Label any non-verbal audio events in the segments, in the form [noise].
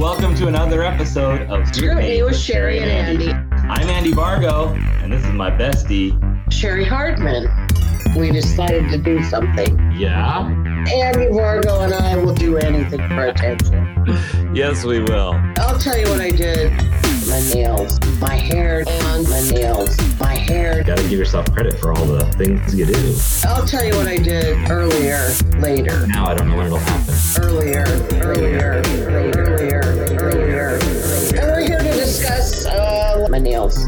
welcome to another episode of Scrutiny with Cheri and Andy. I'm Andy Vargo, and this is my bestie. Cheri Hardman. We decided to do something. Yeah? Andy Vargo and I will do anything for attention. Yes, we will. I'll tell you what I did. My nails, my hair, and my nails, my hair. You Gotta give yourself credit for all the things you do. I'll tell you what I did earlier, later, Now I don't know when it'll happen. earlier, earlier, earlier, earlier, earlier. My nails,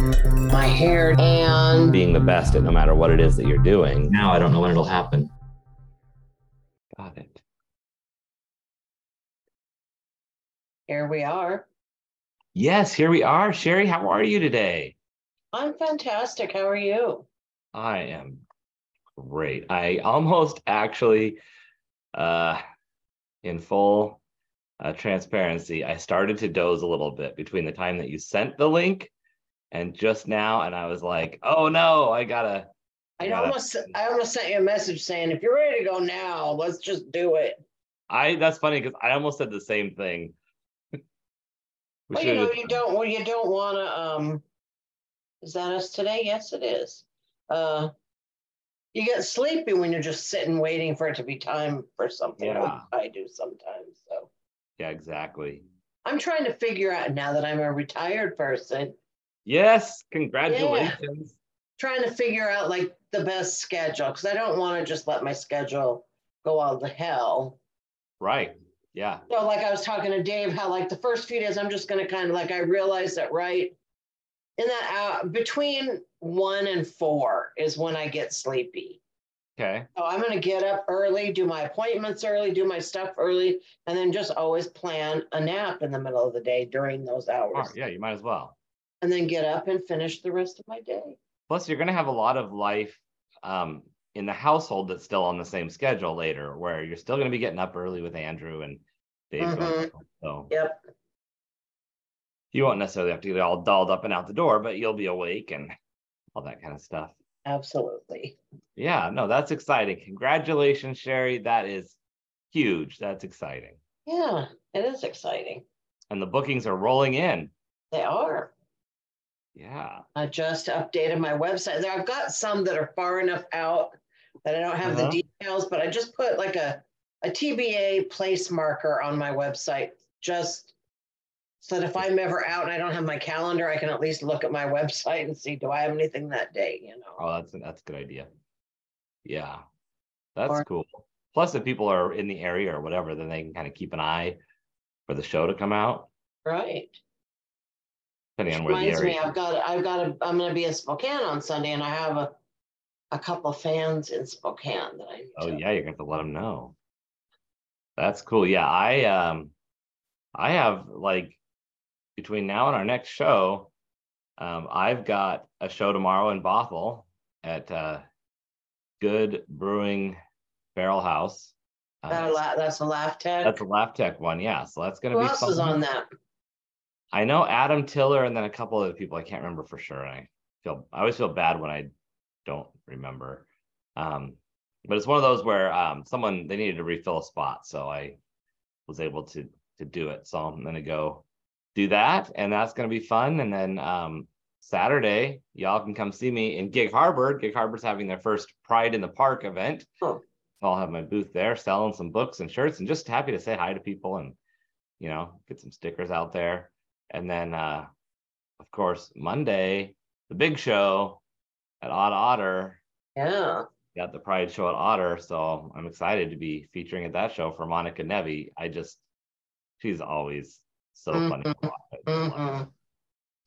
my hair, and Being the best at no matter what it is that you're doing. Now I don't know when it'll happen. Got it. here we are. Yes, here we are. Cheri, how are you today? I'm fantastic. How are you? I am great. I almost actually, uh, in full uh, transparency, I started to doze a little bit between the time that you sent the link and just now, and I was like, "Oh no, I gotta." I gotta- almost I almost sent you a message saying if you're ready to go now, let's just do it. I that's funny because I almost said the same thing. [laughs] We Well, you know, you don't well, you don't wanna um is that us today? Yes, it is. Uh you get sleepy when you're just sitting waiting for it to be time for something like I do sometimes. So yeah, exactly. I'm trying to figure out now that I'm a retired person, Yes, congratulations. trying to figure out like the best schedule because I don't want to just let my schedule go all to hell. Right. Yeah. So like I was talking to Dave, how like the first few days I'm just gonna kind of like I realized that right in that hour between one and four is when I get sleepy. Okay. So I'm gonna get up early, do my appointments early, do my stuff early, and then just always plan a nap in the middle of the day during those hours. Right, Yeah, you might as well. And then get up and finish the rest of my day. Plus, you're going to have a lot of life um, in the household that's still on the same schedule later, where you're still going to be getting up early with Andrew and Dave. Mhm. So Yep. you won't necessarily have to get all dolled up and out the door, but you'll be awake and all that kind of stuff. Absolutely. Yeah, no, that's exciting. Congratulations, Cheri. That is huge. That's exciting. Yeah, it is exciting. And the bookings are rolling in. They are. Yeah. I just updated my website. There, I've got some that are far enough out that I don't have Uh-huh. the details, but I just put like a, a TBA place marker on my website, just so that if I'm ever out and I don't have my calendar, I can at least look at my [laughs] website and see, do I have anything that day, you know? Oh, that's that's a good idea. Yeah. That's Or- cool. Plus, if people are in the area or whatever, then they can kind of keep an eye for the show to come out, Right. Depending on where the Reminds me. I've got, I've got, a, I'm gonna be in Spokane on Sunday and I have a, a couple fans in Spokane that I. need Oh to- yeah, you're going to have to let them know. That's cool. Yeah, I um, I have like between now and our next show, um, I've got a show tomorrow in Bothell at uh, Good Brewing Barrel House. Uh, That a la- That's a laugh tech. that's a Laugh Tech one, yeah. So that's going to Who be else fun. is on that? I know Adam Tiller and then a couple of other people. I can't remember for sure. And I feel I always feel bad when I don't remember. Um, but it's one of those where um, someone they needed to refill a spot, so I was able to to do it. So I'm gonna go do that, and that's gonna be fun. And then um, Saturday, y'all can come see me in Gig Harbor. Gig Harbor's having their first Pride in the Park event. I'll have my booth there, selling some books and shirts, and just happy to say hi to people and you know get some stickers out there. And then, uh, of course, Monday, the big show at Odd Otter. Yeah. Got the Pride show at Otter. So I'm excited to be featuring at that show for Monica Nevi. I just, she's always so funny. to watch. I just love her. Mhm.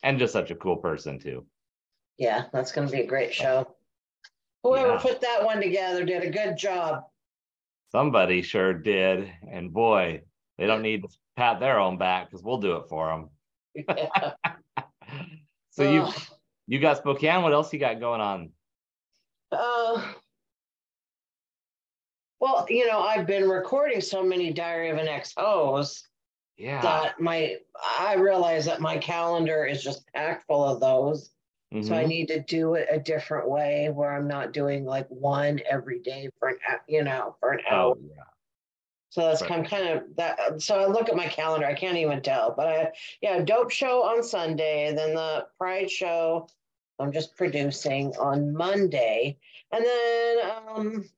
And just such a cool person, too. Yeah, that's gonna be a great show. Whoever Yeah. put that one together did a good job. Somebody sure did. And boy, they don't need to pat their own back because we'll do it for them. Yeah. [laughs] so you Ugh. you got Spokane. What else you got going on? Uh, well, you know, I've been recording so many Diary of an Ex-Hos Yeah. that my I realize that my calendar is just packed full of those. So I Mhm. need to do it a different way where I'm not doing like one every day for an you know for an hour. Oh, yeah. So that's Right. kind kind of that. So I look at my calendar. I can't even tell. But I, yeah, dope show on Sunday, then the Pride show. I'm just producing on Monday, and then um,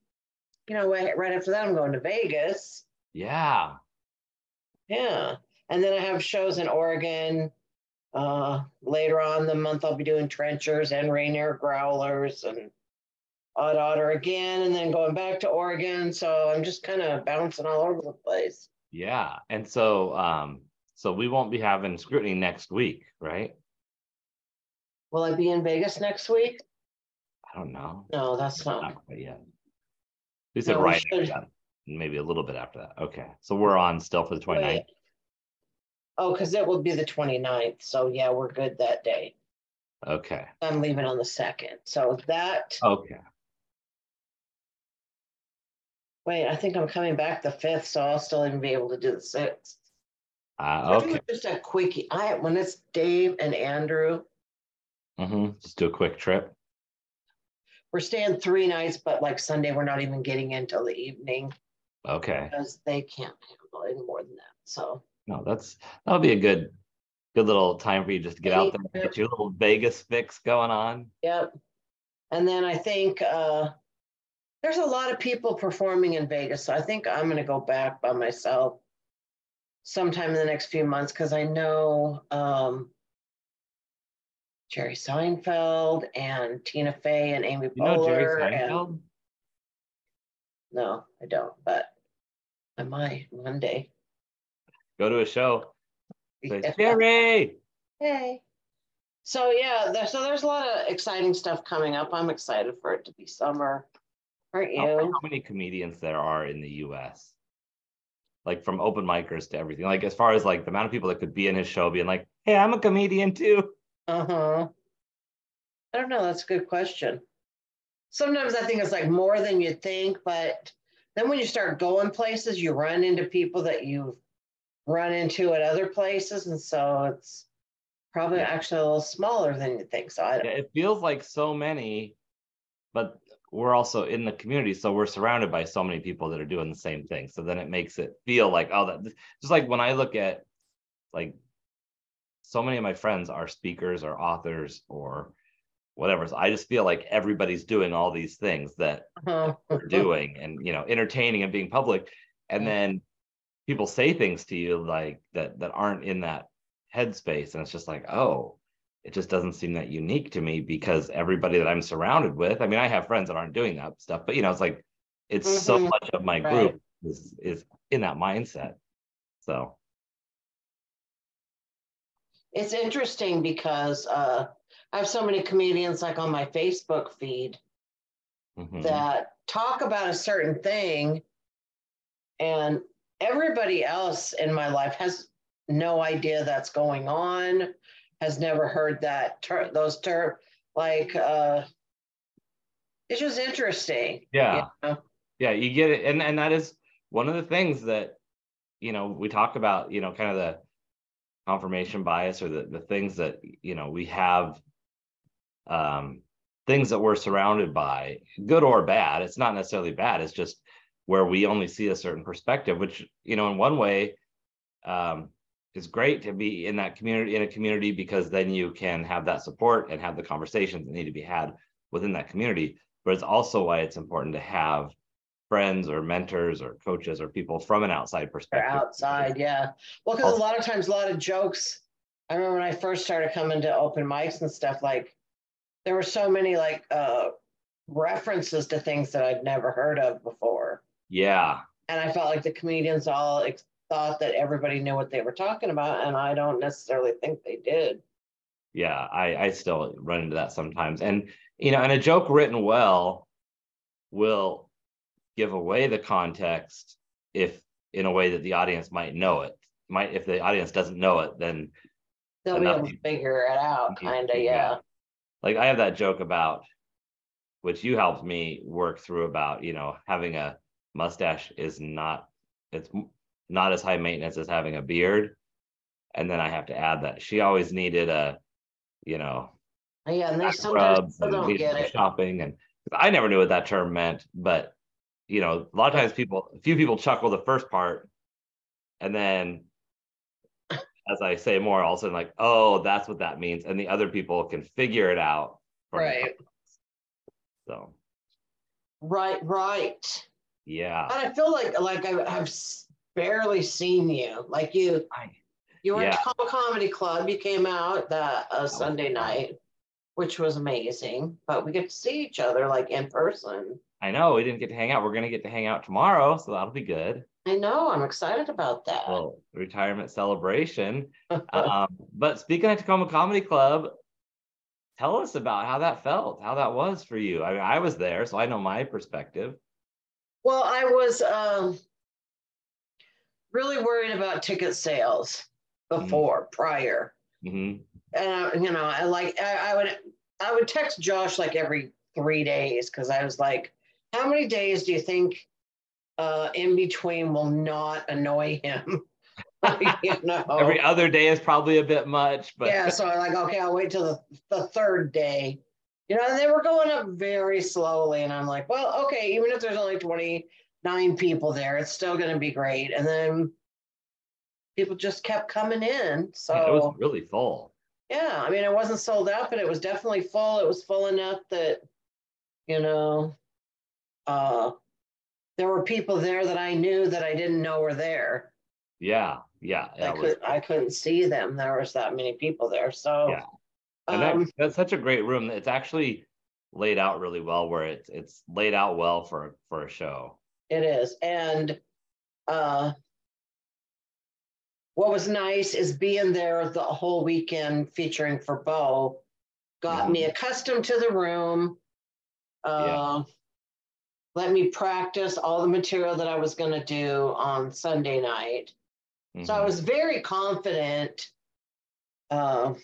you know, right right after that, I'm going to Vegas. Yeah. Yeah. And then I have shows in Oregon. Uh, later on in the month, I'll be doing trenchers and Rainier growlers and odd otter again, and then going back to Oregon. So I'm just kind of bouncing all over the place. Yeah. And so um, so we won't be having scrutiny next week, right? Will I be in Vegas next week? I don't know. No, that's not. Not quite yet. You said No, right maybe a little bit after that. Okay. So we're on still for the 29th. Wait. Oh, because it will be the 29th. So yeah, we're good that day. Okay. I'm leaving on the second. So that, Okay. Wait, I think I'm coming back the fifth, so I'll still even be able to do the sixth. Uh, okay. Just a quickie. I, when it's Dave and Andrew, hmm Just do a quick trip. we're staying three nights, but like Sunday, we're not even getting in till the evening Okay. because they can't handle any more than that. So, No, that's that'll be a good good little time for you just to get out there and get your little Vegas fix going on. yep. And then I think uh, there's a lot of people performing in Vegas. So I think I'm going to go back by myself sometime in the next few months because I know um, Jerry Seinfeld and Tina Fey and Amy You Poehler and- No, I don't, but I might one day. Go to a show. Say, Yeah. Jerry. Hey. So yeah, there, so there's a lot of exciting stuff coming up. I'm excited for it to be summer. Aren't you? how many comedians there are in the US? Like from open micers to everything. Like as far as like the amount of people that could be in his show being like, hey, I'm a comedian too. Uh-huh. I don't know. That's a good question. Sometimes I think it's like more than you think, but then when you start going places, you run into people that you've run into at other places. And so it's probably Yeah. actually a little smaller than you think. So I don't It feels like so many, but we're also in the community. So we're surrounded by so many people that are doing the same thing. So then it makes it feel like, oh, that just like when I look at like so many of my friends are speakers or authors or whatever. So I just feel like everybody's doing all these things that Uh-huh. [laughs] we're doing and you know entertaining and being public and then people say things to you like that that aren't in that headspace and it's just like oh it just doesn't seem that unique to me because everybody that i'm surrounded with i mean i have friends that aren't doing that stuff but you know it's like it's so Mhm. much of my Right. group is is in that mindset so It's interesting because uh, I have so many comedians like on my Facebook feed mhm. that talk about a certain thing, and everybody else in my life has no idea that's going on, has never heard that ter- those term like uh, it's just interesting. you yeah know? yeah you get it and and that is one of the things that you know we talk about you know kind of the confirmation bias or the, the things that you know we have um things that we're surrounded by good or bad it's not necessarily bad it's just where we only see a certain perspective which you know in one way um is great to be in that community in a community because then you can have that support and have the conversations that need to be had within that community but it's also why it's important to have friends or mentors or coaches or people from an outside perspective outside, yeah. Well, because a lot of times, a lot of jokes. I remember when I first started coming to open mics and stuff, like there were so many like uh references to things that I'd never heard of before. yeah And I felt like the comedians all ex- thought that everybody knew what they were talking about, and I don't necessarily think they did. yeah i i still run into that sometimes and you know and a joke written well will give away the context if in a way that the audience might know it might if the audience doesn't know it then They'll be able to figure it out, kind of, figure yeah. like i have that joke about which you helped me work through about you know having a mustache is not it's not as high maintenance as having a beard and then i have to add that she always needed a you know Yeah, and they sometimes rubs still and don't get it. shopping and i never knew what that term meant but you know, a lot of times people, a few people chuckle the first part, and then as I say more, all of a sudden, like, oh, that's what that means. And the other people can figure it out. Right. So. Right, right. Yeah. And I feel like like I have barely seen you. Like you, I, you were yeah. at a comedy club. You came out that uh, Sunday night, which was amazing. But we get to see each other like in person. I know we didn't get to hang out. We're gonna get to hang out tomorrow, so that'll be good. I know. I'm excited about that. Well, retirement celebration. [laughs] um, but speaking of Tacoma Comedy Club, tell us about how that felt, how that was for you. I mean, I was there, so I know my perspective. Well, I was um, really worried about ticket sales before, mm-hmm. prior. Mm-hmm. And you know, I like I, I would I would text Josh like every three days because I was like, how many days do you think uh, in between will not annoy him? [laughs] you [laughs] know, every other day is probably a bit much, but yeah. So I'm like, okay, I'll wait till the, the third day. You know, and they were going up very slowly, and I'm like, well, okay, even if there's only 29 people there, it's still going to be great. And then people just kept coming in. So yeah, it was really full. Yeah, I mean, it wasn't sold out, but it was definitely full. It was full enough that, you know, uh, there were people there that I knew that I didn't know were there. Yeah, yeah. I could I couldn't see them. There was that many people there. So yeah, and um, that, that's such a great room. It's actually laid out really well. Where it's it's laid out well for for a show. It is, and uh, what was nice is being there the whole weekend featuring for Bo got mm-hmm. me accustomed to the room. Uh, yeah. Let me practice all the material that I was going to do on Sunday night. Mm-hmm. So I mm-hmm. was very confident uh,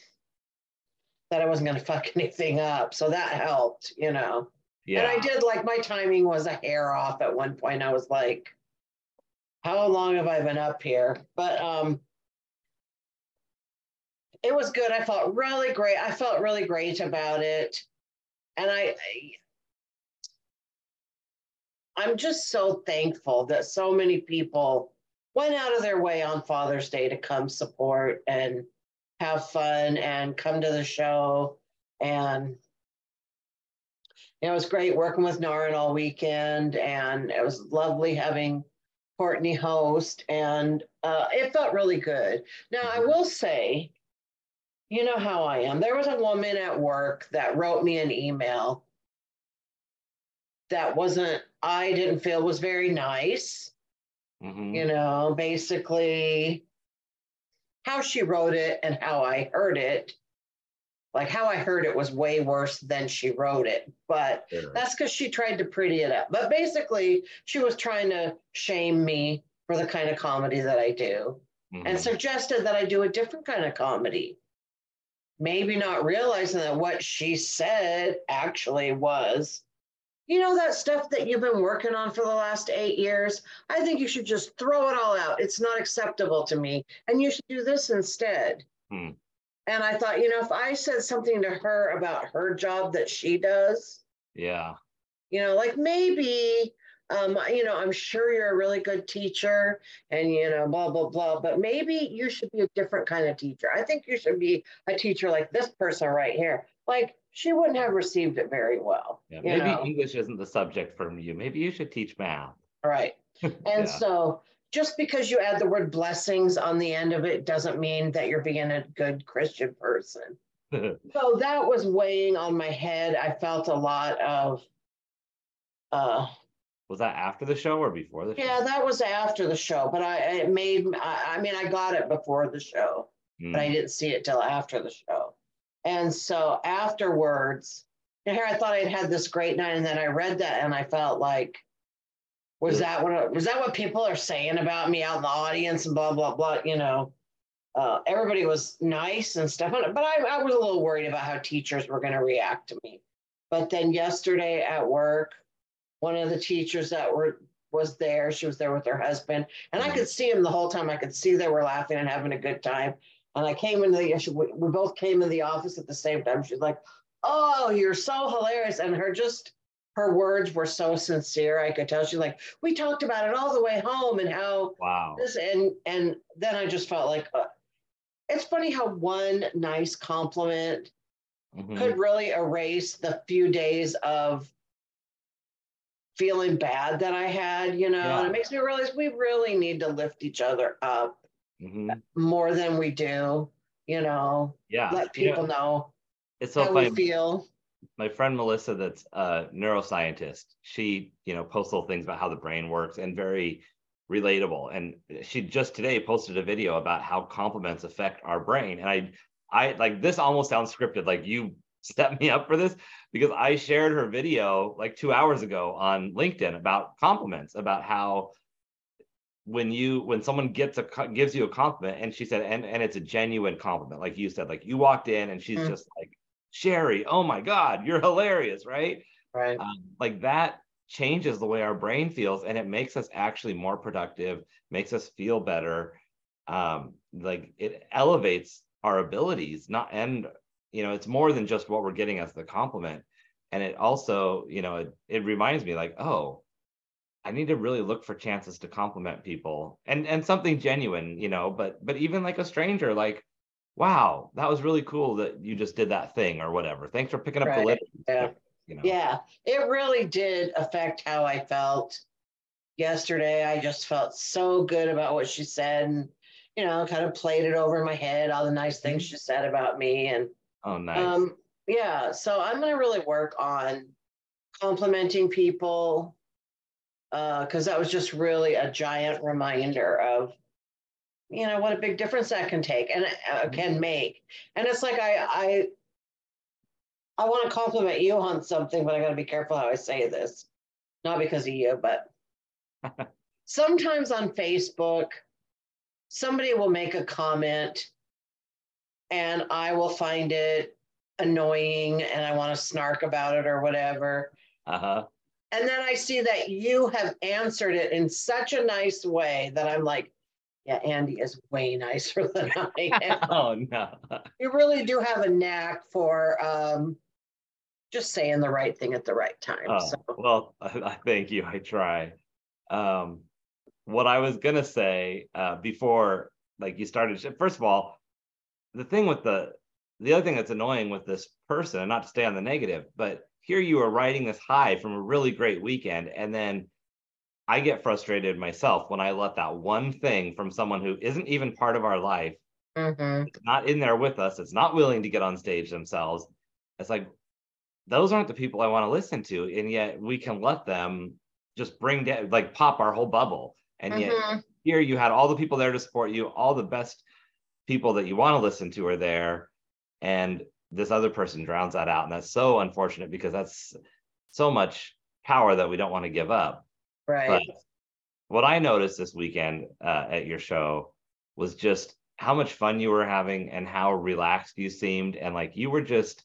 that I wasn't going [laughs] to fuck anything up. So that helped, you know. Yeah. And I did like my timing was a hair off at one point. I was like, how long have I been up here? But um, it was good. I felt really great. I felt really great about it. And I, I I'm just so thankful that so many people went out of their way on Father's Day to come support and have fun and come to the show. And it was great working with Naren all weekend. And it was lovely having Courtney host. And uh, it felt really good. Now, I will say, you know how I am. There was a woman at work that wrote me an email that wasn't, I didn't feel was very nice. Mm-hmm. You know, basically how she wrote it and how I heard it. Like how I heard it was way worse than she wrote it, but that's because she tried to pretty it up. But basically, she was trying to shame me for the kind of comedy that I do mm-hmm. and suggested that I do a different kind of comedy. Maybe not realizing that what she said actually was you know that stuff that you've been working on for the last eight years? I think you should just throw it all out. It's not acceptable to me. And you should do this instead. Hmm. And I thought, you know, if I said something to her about her job that she does, yeah, you know, like maybe, um, you know, I'm sure you're a really good teacher and, you know, blah, blah, blah, but maybe you should be a different kind of teacher. I think you should be a teacher like this person right here. Like, she wouldn't have received it very well. Yeah, maybe know? English isn't the subject for you. Maybe you should teach math. Right. [laughs] And yeah. so just because you add the word blessings on the end of it doesn't mean that you're being a good Christian person. [laughs] so that was weighing on my head. I felt a lot of uh was that after the show or before the show? Yeah, that was after the show, but I it made I, I mean I got it before the show, mm. but I hmm. didn't see it till after the show. And so afterwards, here I thought I'd had this great night, and then I read that and I felt like, was that what was that what people are saying about me out in the audience and blah blah blah? You know, uh, everybody was nice and stuff, but I, I was a little worried about how teachers were going to react to me. But then yesterday at work, one of the teachers that were was there. She was there with her husband, and I could see him the whole time. I could see they were laughing and having a good time. And I came into the, we both came in the office at the same time. She's like, oh, you're so hilarious. And her just her words were so sincere. I could tell she's like, we talked about it all the way home and how Wow. this and and then I just felt like uh, it's funny how one nice compliment Mhm. could really erase the few days of feeling bad that I had, you know, and it makes me realize we really need to lift each other up Mhm. more than we do, you know, Yeah. let people know it's so how funny. we feel. My friend Melissa, that's a neuroscientist, she, you know, posts little things about how the brain works and very relatable. And she just today posted a video about how compliments affect our brain. And I, I like this almost sounds scripted, like you set me up for this because I shared her video like two hours ago on LinkedIn about compliments, about how when you when someone gets a gives you a compliment and she said and and it's a genuine compliment like you said like you walked in and she's Mm. just like Cheri, oh my God, you're hilarious, right? Right. Um, like that changes the way our brain feels and it makes us actually more productive, makes us feel better. Um, like it elevates our abilities, not and you know, it's more than just what we're getting as the compliment. And it also, you know, it, it reminds me like, oh, I need to really look for chances to compliment people and and something genuine, you know, but but even like a stranger, like, wow, that was really cool that you just did that thing or whatever. Thanks for picking up the Right. litter. Yeah. You know. Yeah, it really did affect how I felt yesterday. I just felt so good about what she said and, you know, kind of played it over in my head, all the nice things Mhm. she said about me. And Oh, nice. um, yeah, so I'm going to really work on complimenting people because that was just really a giant reminder of, you know, what a big difference that can take and uh, can make. And it's like I, I, I want to compliment you on something, but I got to be careful how I say this. Not because of you, but [laughs] sometimes on Facebook, somebody will make a comment and I will find it annoying and I want to snark about it or whatever. Uh-huh. And then I see that you have answered it in such a nice way that I'm like, yeah, Andy is way nicer [laughs] than I am. oh no. you really do have a knack for um, just saying the right thing at the right time. Oh, So, well, [laughs] I thank you. I try. Um, what I was gonna say uh, before, like you started. First of all, the thing with the the other thing that's annoying with this person, and not to stay on the negative, but here you are riding this high from a really great weekend, and then I get frustrated myself when I let that one thing from someone who isn't even part of our life, mhm, it's not in there with us, it's not willing to get on stage themselves. It's like those aren't the people I want to listen to, and yet we can let them just bring down, like pop our whole bubble. And yet mhm. here you had all the people there to support you, all the best people that you want to listen to are there, and this other person drowns that out, and that's so unfortunate because that's so much power that we don't want to give up. Right. But what I noticed this weekend uh, at your show was just how much fun you were having and how relaxed you seemed. And like you were just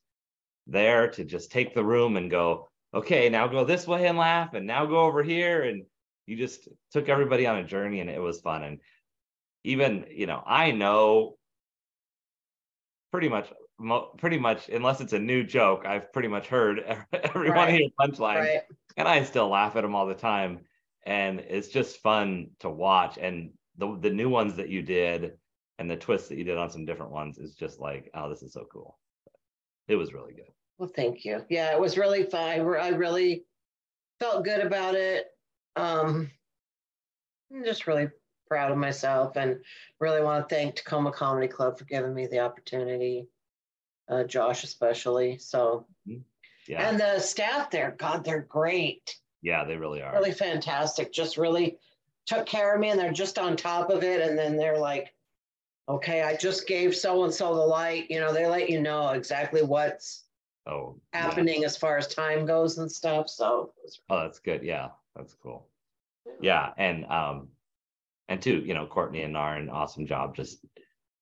there to just take the room and go, okay, now go this way and laugh, and now go over here. And you just took everybody on a journey and it was fun. And even, you know, I know pretty much. Pretty much, unless it's a new joke, I've pretty much heard [laughs] every one of Right. your punchlines right. and I still laugh at them all the time. And it's just fun to watch. And the the new ones that you did and the twists that you did on some different ones is just like, oh, this is so cool. It was really good. Well, thank you. Yeah, it was really fun. I I really felt good about it. Um, I'm just really proud of myself and really want to thank Tacoma Comedy Club for giving me the opportunity. Uh, Josh, especially. So, Yeah, and the staff there, God, they're great. Yeah, they really are. Really fantastic. Just really took care of me and they're just on top of it. And then they're like, okay, I just gave so and so the light. You know, they let you know exactly what's Oh, yeah. happening as far as time goes and stuff. So Oh, that's good. Yeah, that's cool. Yeah, and um, and two, you know, Courtney and Narin, awesome job just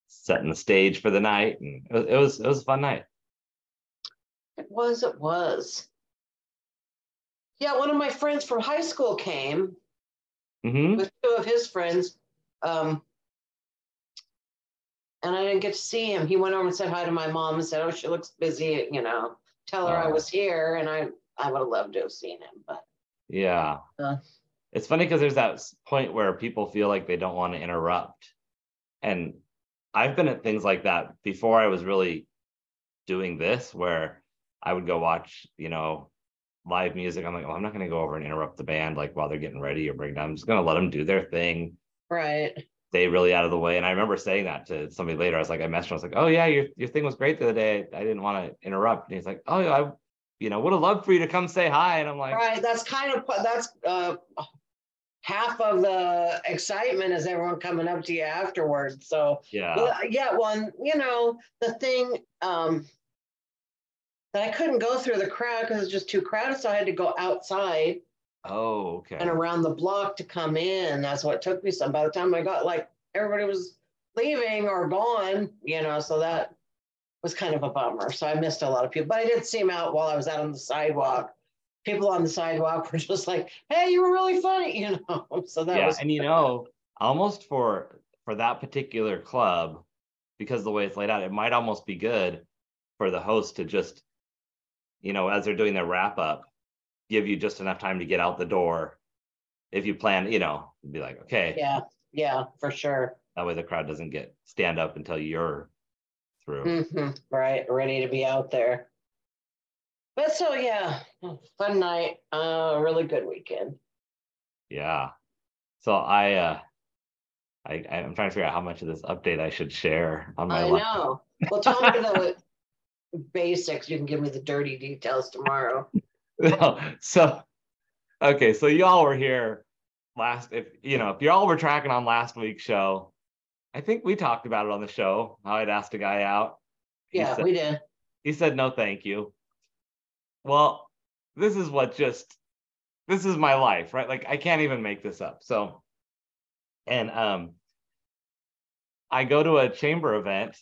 setting the stage for the night, and it was it was, it was a fun night. It was, it was. Yeah, one of my friends from high school came hmm with two of his friends. Um, and I didn't get to see him. He went over and said hi to my mom and said, Oh, she looks busy, you know, tell her I Oh. was here. And I, I would have loved to have seen him, but Yeah. Uh. it's funny because there's that point where people feel like they don't want to interrupt. And I've been at things like that before I was really doing this, where I would go watch, you know, live music. I'm like, well, I'm not going to go over and interrupt the band like while they're getting ready or bring down. I'm just going to let them do their thing, right. stay really out of the way. And I remember saying that to somebody later. I was like, I messaged him. I was like, oh, yeah, your, your thing was great the other day. I didn't want to interrupt. And he's like, oh, yeah, I, you know, would have loved for you to come say hi. And I'm like, Right, that's kind of, that's, uh, half of the excitement is everyone coming up to you afterwards, so. yeah. Well, yeah, well, and, you know, the thing, um, that I couldn't go through the crowd because it was just too crowded, so I had to go outside Oh, okay. and around the block to come in. That's what took me some. By the time I got like everybody was leaving or gone, you know, so that was kind of a bummer. So I missed a lot of people, but I did see him out while I was out on the sidewalk. People on the sidewalk were [laughs] just like, "Hey, you were really funny," [laughs] you know. So that yeah, was and you know, almost for for that particular club, because the way it's laid out, it might almost be good for the host to just, you know, as they're doing their wrap up, give you just enough time to get out the door. If you plan, you know, be like, okay, yeah, yeah, for sure. that way the crowd doesn't get stand up until you're through. hmm right, ready to be out there. But so yeah, fun night, uh, really good weekend. Yeah. So I uh I I'm trying to figure out how much of this update I should share on my I know. Well, tell me the [laughs] basics. You can give me the dirty details tomorrow. [laughs] No, so okay, so y'all were here last if you know, if y'all were tracking on last week's show, I think we talked about it on the show, how I'd asked a guy out. He Yeah, said, we did. he said no thank you. Well, this is what just this is my life, right? Like I can't even make this up. So and um I go to a chamber event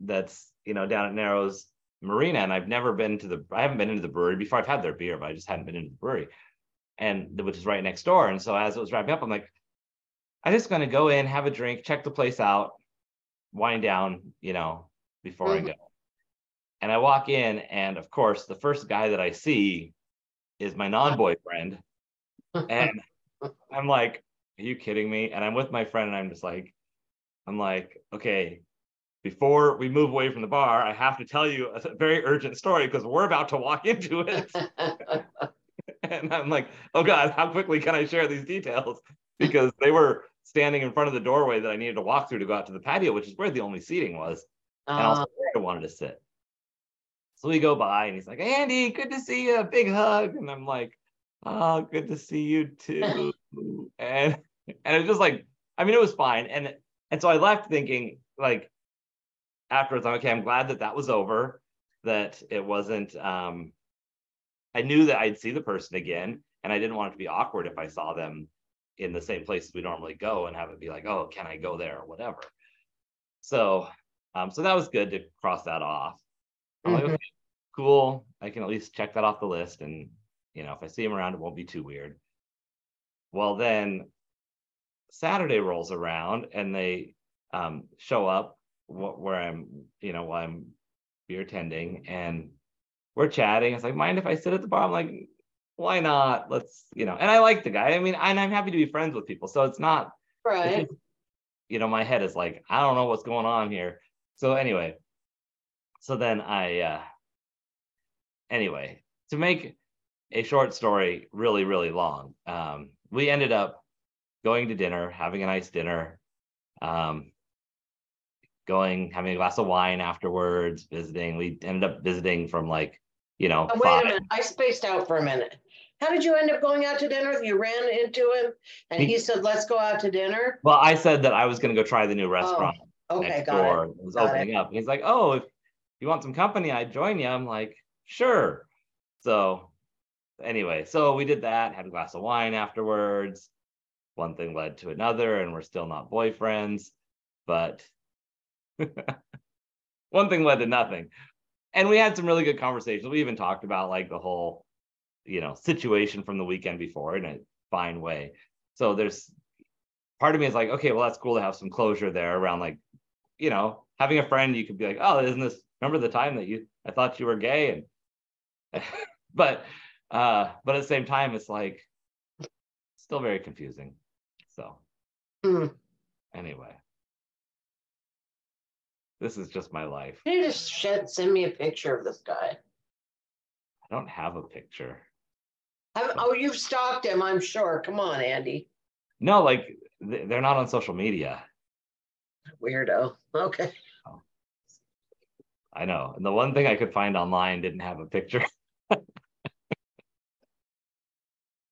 that's, you know, down at Narrows Marina, and I've never been to the I haven't been into the brewery before. I've had their beer, but I just hadn't been into the brewery. And which is right next door. And so as it was wrapping up, I'm like, I'm just gonna go in, have a drink, check the place out, wind down, you know, before I Mhm. go. And I walk in, and of course, the first guy that I see is my non-boyfriend. And [laughs] I'm like, are you kidding me? And I'm with my friend, and I'm just like, I'm like, okay, before we move away from the bar, I have to tell you a very urgent story because we're about to walk [laughs] into it. [laughs] and I'm like, oh God, how quickly can I share these details? Because they were standing in front of the doorway that I needed to walk through to go out to the patio, which is where the only seating was, and also Uh, where I wanted to sit. So we go by and he's like, Andy, good to see you. Big hug. And I'm like, oh, good to see you too. [laughs] and and it's just like, I mean, it was fine. And and so I left thinking like afterwards, I'm okay, I'm glad that that was over, that it wasn't um I knew that I'd see the person again, and I didn't want it to be awkward if I saw them in the same place we normally go and have it be like, oh, can I go there or whatever. So, um, so that was good to cross that off. I'm like, okay, cool. I can at least check that off the list, and you know, if I see him around, it won't be too weird. Well, then Saturday rolls around, and they um, show up wh- where I'm, you know, while I'm beer tending, and we're chatting. It's like, mind if I sit at the bar? I'm like, why not? Let's, you know, and I like the guy. I mean, and I'm happy to be friends with people. So it's not, it's right. just, you know, my head is like, I don't know what's going on here. So anyway, so then I, uh, anyway, to make a short story really, really long, um, we ended up going to dinner, having a nice dinner, um, going, having a glass of wine afterwards, visiting. We ended up visiting from like, you know, Oh, wait a minute. I spaced out for a minute. How did you end up going out to dinner? You ran into him and He- he said, let's go out to dinner? well, I said that I was going to go try the new oh, restaurant. Okay, next got door it. was Got it. opening up. And he's like, "Oh, if you want some company, I'd join you." I'm like, "Sure." So anyway, so we did that. Had a glass of wine afterwards. One thing led to another, and we're still not boyfriends. But [laughs] one thing led to nothing, and we had some really good conversations. We even talked about like the whole, you know, situation from the weekend before in a fine way. So there's part of me is like, okay, well, that's cool to have some closure there around like you know, having a friend, you could be like, oh, isn't this, remember the time that you, I thought you were gay? And, [laughs] but, Uh, but at the same time, it's like still very confusing. So Hmm. anyway, this is just my life. Can You to shed, send me a picture of this guy. I don't have a picture. Have, oh, you've stalked him, I'm sure. Come on, Andy. No, like they're not on social media. Weirdo. Okay. I know. And the one thing I could find online didn't have a picture. [laughs]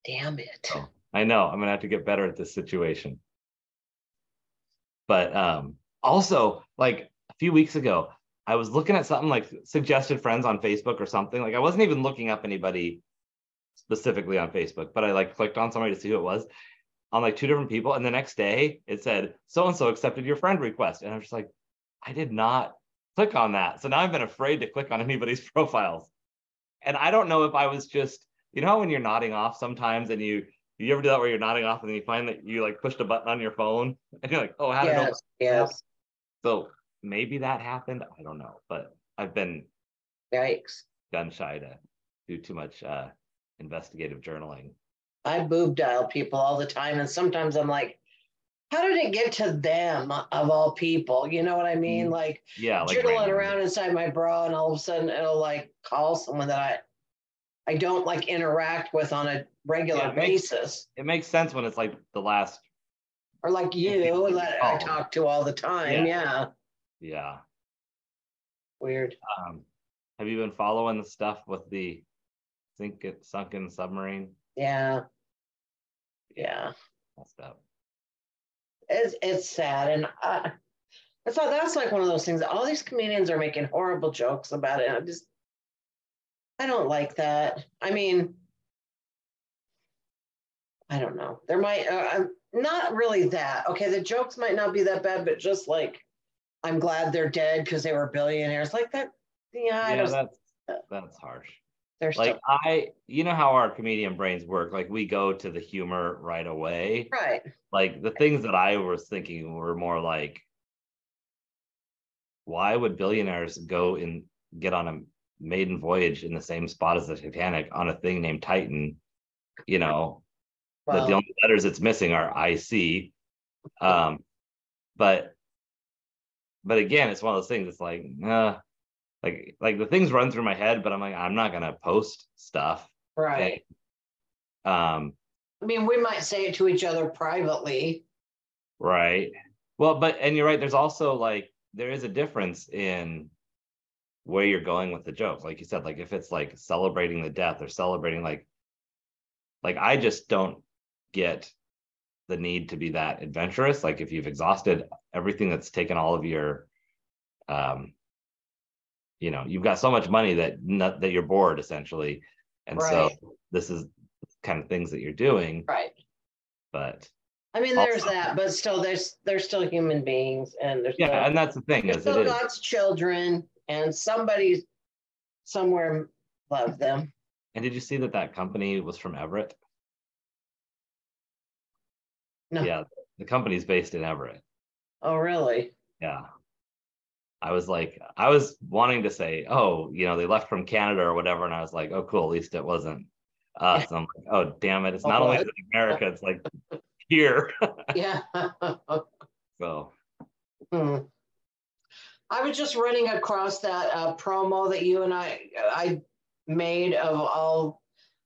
Damn it. Oh. I know. I'm gonna have to get better at this situation. But um also like a few weeks ago, I was looking at something like suggested friends on Facebook or something. Like I wasn't even looking up anybody specifically on Facebook, but I like clicked on somebody to see who it was on like two different people. And the next day it said so and so accepted your friend request. And I was just like, I did not click on that. So now I've been afraid to click on anybody's [laughs] profiles. And I don't know if I was just, you know, when you're nodding off sometimes and you you ever do that where you're nodding off and then you find that you like pushed a button on your phone and you're like, oh, how I know? Yes, yes. So maybe that happened. I don't know, but I've been Yikes. gun shy to do too much uh, investigative journaling. I boob dial people all the time. And sometimes I'm like, how did it get to them of all people? You know what I mean? Mm, Like Yeah, like jiggling around inside my bra and all of a sudden it'll like call someone that I I don't like interact with on a regular Yeah, it makes- basis. It makes sense when it's like the last. Or like you you that I talk to all the time. Yeah. Yeah. Weird. Um, have you been following the stuff with the sink It sunken submarine? Yeah. Yeah. Messed up. It's it's sad. And I I thought that's like one of those things. All these comedians are making horrible jokes about it. I just I don't like that. I mean, I don't know. There might uh, not really that. Okay, the jokes might not be that bad, but just like I'm glad they're dead because they were billionaires. Like that. Yeah, Yeah, that's that's harsh. They're Like still I, you know how our comedian brains work. Like we go to the humor right away. right. like the things that I was thinking were more like, why would billionaires go and get on a maiden voyage in the same spot as the Titanic on a thing named Titan? You know, that the only letters it's missing are IC. Um, but but again, it's one of those things. It's like, uh, like like the things run through my head, but I'm like, I'm not gonna post stuff. right. Um, I mean, we might say it to each other privately. Right. Well, but and you're right. There's also like there is a difference in where you're going with the joke. Like you said, like if it's like celebrating the death or celebrating like like I just don't get the need to be that adventurous. Like if you've exhausted everything that's taken all of your um you know, you've got so much money that not, that you're bored essentially. And so this is kind of things that you're doing, Right. but I mean, there's Also- that, but still, there's they're still human beings, and there's yeah, still, and that's the thing is still God's children, and somebody somewhere loved them. And did you see that that company was from Everett? No. Yeah, the company's based in Everett. Oh, really? Yeah. I was like, I was wanting to say, oh, you know, they left from Canada or whatever. And I was like, oh, cool. At least it wasn't us. And I'm like, oh, damn it. It's Oh, not only America, it's like here. [laughs] Yeah. [laughs] so, Hmm. I was just running across that uh, promo that you and I I made of all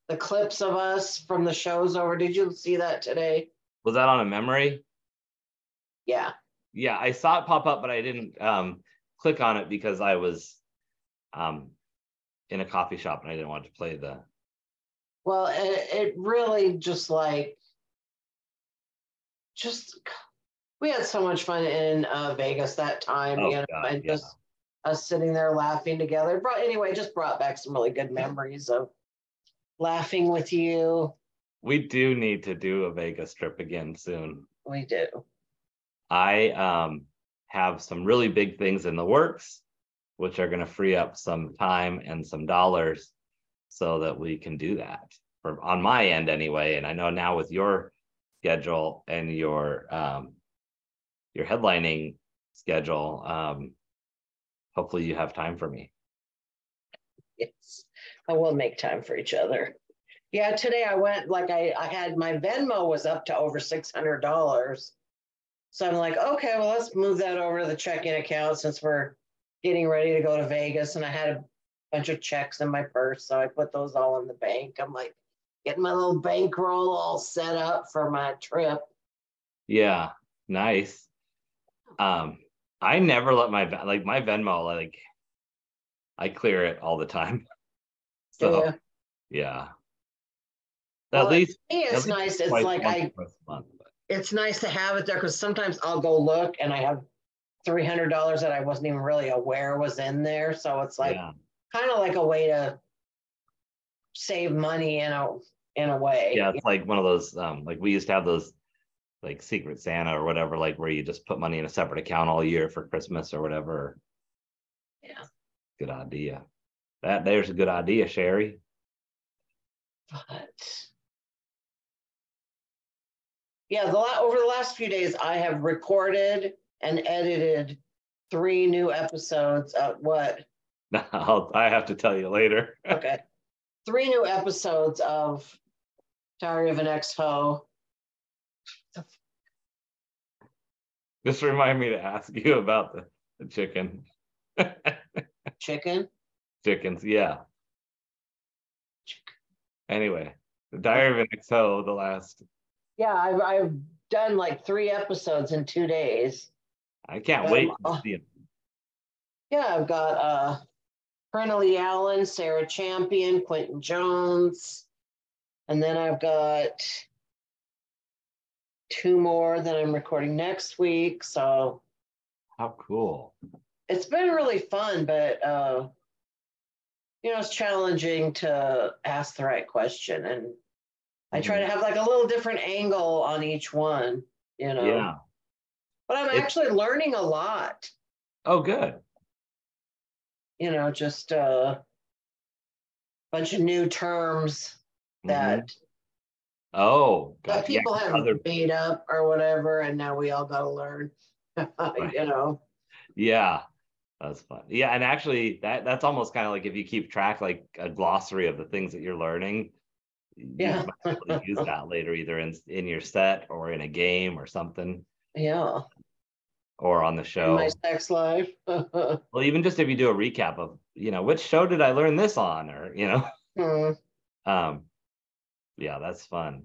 the clips of us from the shows over. Did you see that today? Was that on a memory? Yeah. Yeah, I saw it pop up, but I didn't um, click on it because I was um, in a coffee shop and I didn't want to play the. Well, it, it really just like, just we had so much fun in uh, Vegas that time, Oh, you know, God, and yeah. just us sitting there laughing together. Brought anyway, just brought back some really good memories of laughing with you. We do need to do a Vegas trip again soon. We do. I um, have some really big things in the works, which are going to free up some time and some dollars so that we can do that for on my end anyway. And I know now with your schedule and your um, your headlining schedule, um, hopefully you have time for me. Yes, I will make time for each other. Yeah, today I went like I, I had my Venmo was up to over six hundred dollars. So I'm like, okay, well, let's move that over to the checking account since we're getting ready to go to Vegas. And I had a bunch of checks in my purse. So I put those all in the bank. I'm like getting my little bankroll all set up for my trip. Yeah, nice. Um, I never let my like my Venmo like I clear it all the time. [laughs] So Yeah. yeah. Well, At least it's nice. It's like I, or twice a month, it's nice to have it there because sometimes I'll go look and I have three hundred dollars that I wasn't even really aware was in there. So it's like yeah. kind of like a way to save money in a in a way. yeah, it's like one of those um like we used to have those like secret Santa or whatever, like where you just put money in a separate account all year for Christmas or whatever. Yeah. Good idea. That there's a good idea, Cheri. But yeah, the la- over the last few days, I have recorded and edited three new episodes of what? [laughs] I'll, I have to tell you later. [laughs] Okay, three new episodes of Diary of an Ex-Ho. Just remind me to ask you about the, the chicken. [laughs] Chicken. Chickens, yeah. Anyway, the Diary of an Ex-Ho, the last. Yeah, I've I've done like three episodes in two days. I can't Um, wait to oh. see it. Yeah, I've got uh Lee Allen, Sarah Champion, Quentin Jones, and then I've got two more that I'm recording next week. So How cool. it's been really fun, but uh you know, it's challenging to ask the right question and I try to mm-hmm. have like a little different angle on each one, you know. Yeah. But I'm It- actually learning a lot. Oh, good. you know, just a bunch of new terms that, mm-hmm. Oh, that God, yeah, people have other- made up or whatever, and now we all got to learn. [laughs] you know, Yeah, that's fun. Yeah, and actually, that that's almost kind of like if you keep track, like a glossary of the things that you're learning. You Yeah. might be able to use that later, either in in your set or in a game or something, yeah. or on the In show. my sex life. [laughs] Well, even just if you do a recap of, you know, which show did I learn this on, or you know, Hmm. [laughs] um, yeah, that's fun.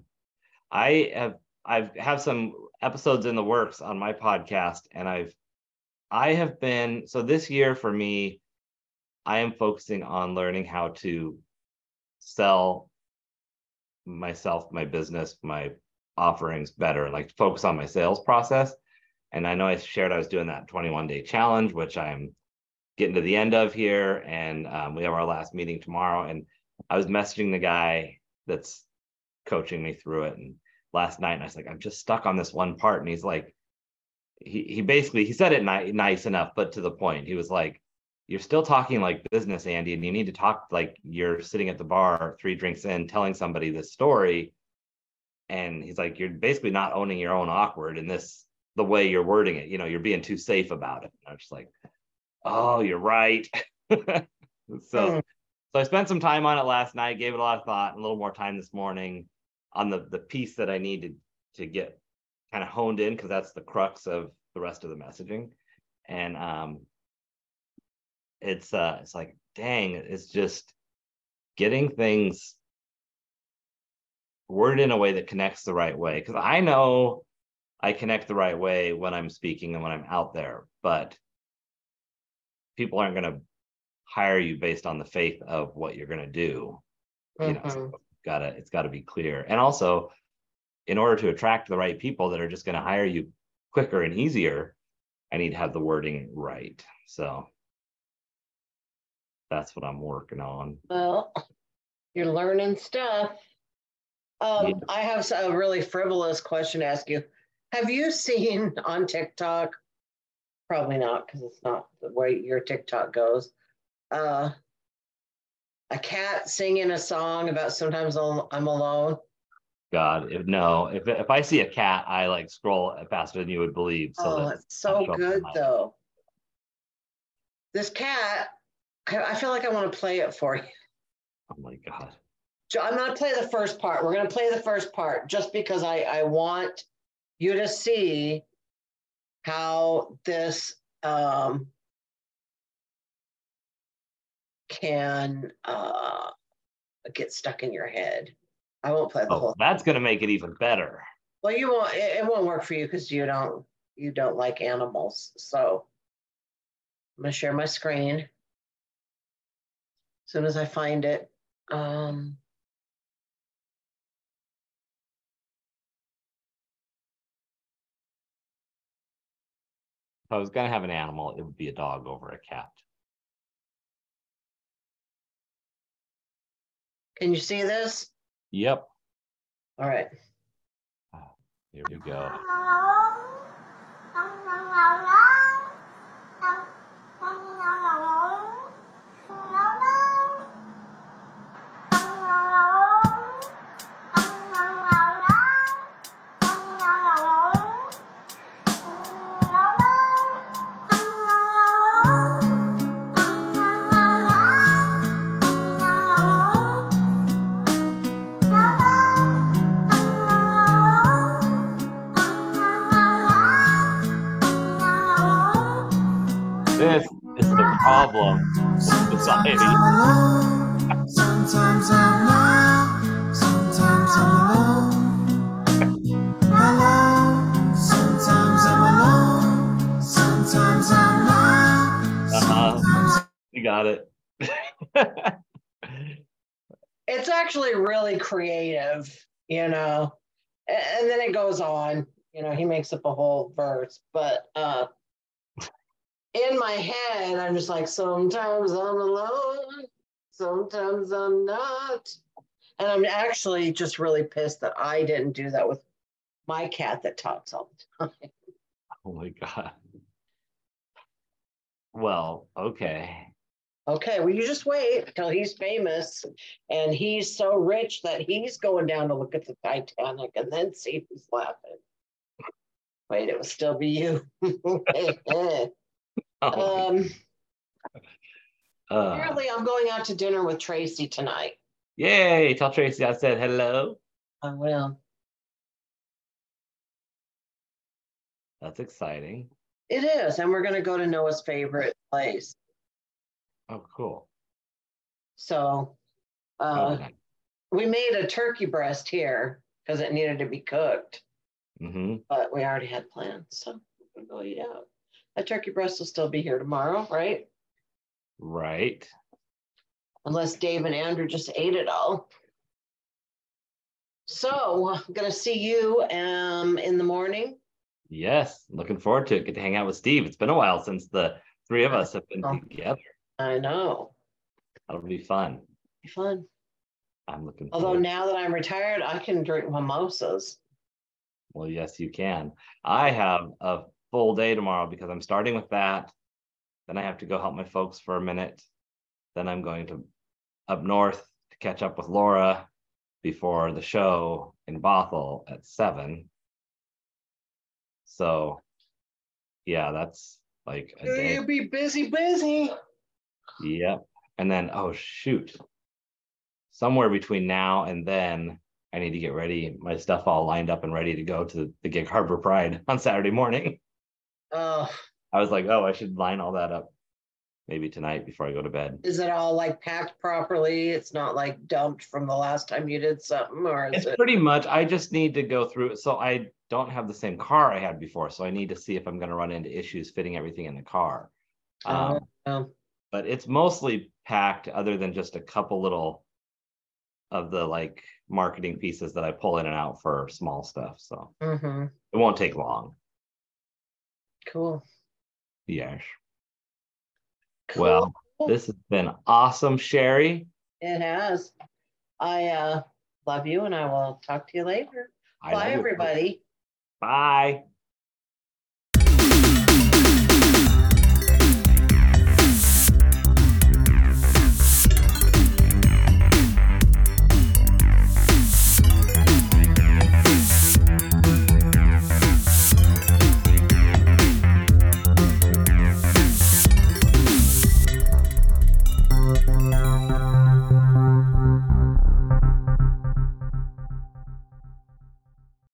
I have I've have some episodes in the works on my podcast, and I've I have been so this year for me, I am focusing on learning how to sell myself, my business, my offerings better, like focus on my sales process. And I know I shared I was doing that 21 day challenge, which I'm getting to the end of here. And um, we have our last meeting tomorrow. And I was messaging the guy that's coaching me through it. And last night, and I was like, I'm just stuck on this one part. And he's like, he, he basically he said it ni- nice enough, but to the point. He was like, You're still talking like business, Andy, and you need to talk like you're sitting at the bar, three drinks in, telling somebody this story. And he's like, You're basically not owning your own awkward in this the way you're wording it. You know, you're being too safe about it. And I was just like, Oh, you're right. [laughs] so Hmm. so I spent some time on it last night, gave it a lot of thought, and a little more time this morning on the the piece that I needed to get kind of honed in because that's the crux of the rest of the messaging. And um it's uh it's like, dang, it's just getting things worded in a way that connects the right way. Because I know I connect the right way when I'm speaking and when I'm out there, but people aren't going to hire you based on the faith of what you're going to do you know so gotta it's got to be clear. And also in order to attract the right people that are just going to hire you quicker and easier i need to have the wording right so that's what i'm working on Well, you're learning stuff. Um, Yeah. I have a really frivolous question to ask you. Have you seen [laughs] on TikTok? Probably not, because it's not the way your TikTok goes. Uh, a cat singing a song about sometimes I'm alone. god if no if if i see a cat i like scroll faster than you would believe so oh, that it's so good though. This cat, I, I feel like I want to play it for you. oh my god I'm gonna play the first part. We're gonna play the first part just because I, I want you to see how this um, can uh, get stuck in your head. I won't play the Oh, whole. that's gonna make it even better. Well, you won't. It, it won't work for you because you don't you don't like animals. So I'm gonna share my screen. As soon as I find it. Um, If I was gonna have an animal, it would be a dog over a cat. can you see this? Yep, All right. here we go. [laughs] This is the problem with society. Sometimes I'm loud, sometimes I'm alone. Hello, sometimes I'm alone, sometimes I'm loud. Uh-huh. You got it. [laughs] It's actually really creative, you know. A- And, then it goes on, you know, he makes up a whole verse, but uh in my head, I'm just like, sometimes I'm alone, sometimes I'm not. And I'm actually just really pissed that I didn't do that with my cat that talks all the time. [laughs] oh my god. Well, okay. Okay, well, you just wait until he's famous and he's so rich that he's going down to look at the Titanic and then see who's laughing. Wait, it will still be you. [laughs] [laughs] Oh, um, uh, apparently, I'm going out to dinner with Tracy tonight. yay! Tell Tracy I said hello. I will. That's exciting. It is, and we're going to go to Noah's favorite place. Oh, cool. So, Oh, uh, nice. we made a turkey breast here because it needed to be cooked. hmm but we already had plans, so we're gonna go eat out. That turkey breast will still be here tomorrow, right? Right. Unless Dave and Andrew just ate it all. So I'm gonna see you um in the morning. Yes. Looking forward to it. Get to hang out with Steve. It's been a while since the three of us have been Oh. together. I know, That'll be fun. be fun. I'm looking Although forward. now that I'm retired, I can drink mimosas. Well, yes, you can. I have a full day tomorrow because I'm starting with that. Then I have to go help my folks for a minute. Then I'm going to up north to catch up with Laura before the show in Bothell at seven. So, yeah, that's like a day. You'll be busy, busy. Yep. And then, oh, shoot. Somewhere between now and then, I need to get ready, my stuff all lined up and ready to go to the Gig Harbor Pride on Saturday morning. [laughs] Oh, I was like, oh, I should line all that up maybe tonight before I go to bed. is it all like packed properly? It's not like dumped from the last time you did something, or is It's it? pretty much, I just need to go through it. So I don't have the same car I had before. So I need to see if I'm going to run into issues fitting everything in the car. Um, Oh, but it's mostly packed other than just a couple little of the like marketing pieces that I pull in and out for small stuff. So mm-hmm. it won't take long. Cool. Yes. Cool. Well, this has been awesome, Cheri. It has. I uh love you and I will talk to you later. I Bye love you. everybody. Bye.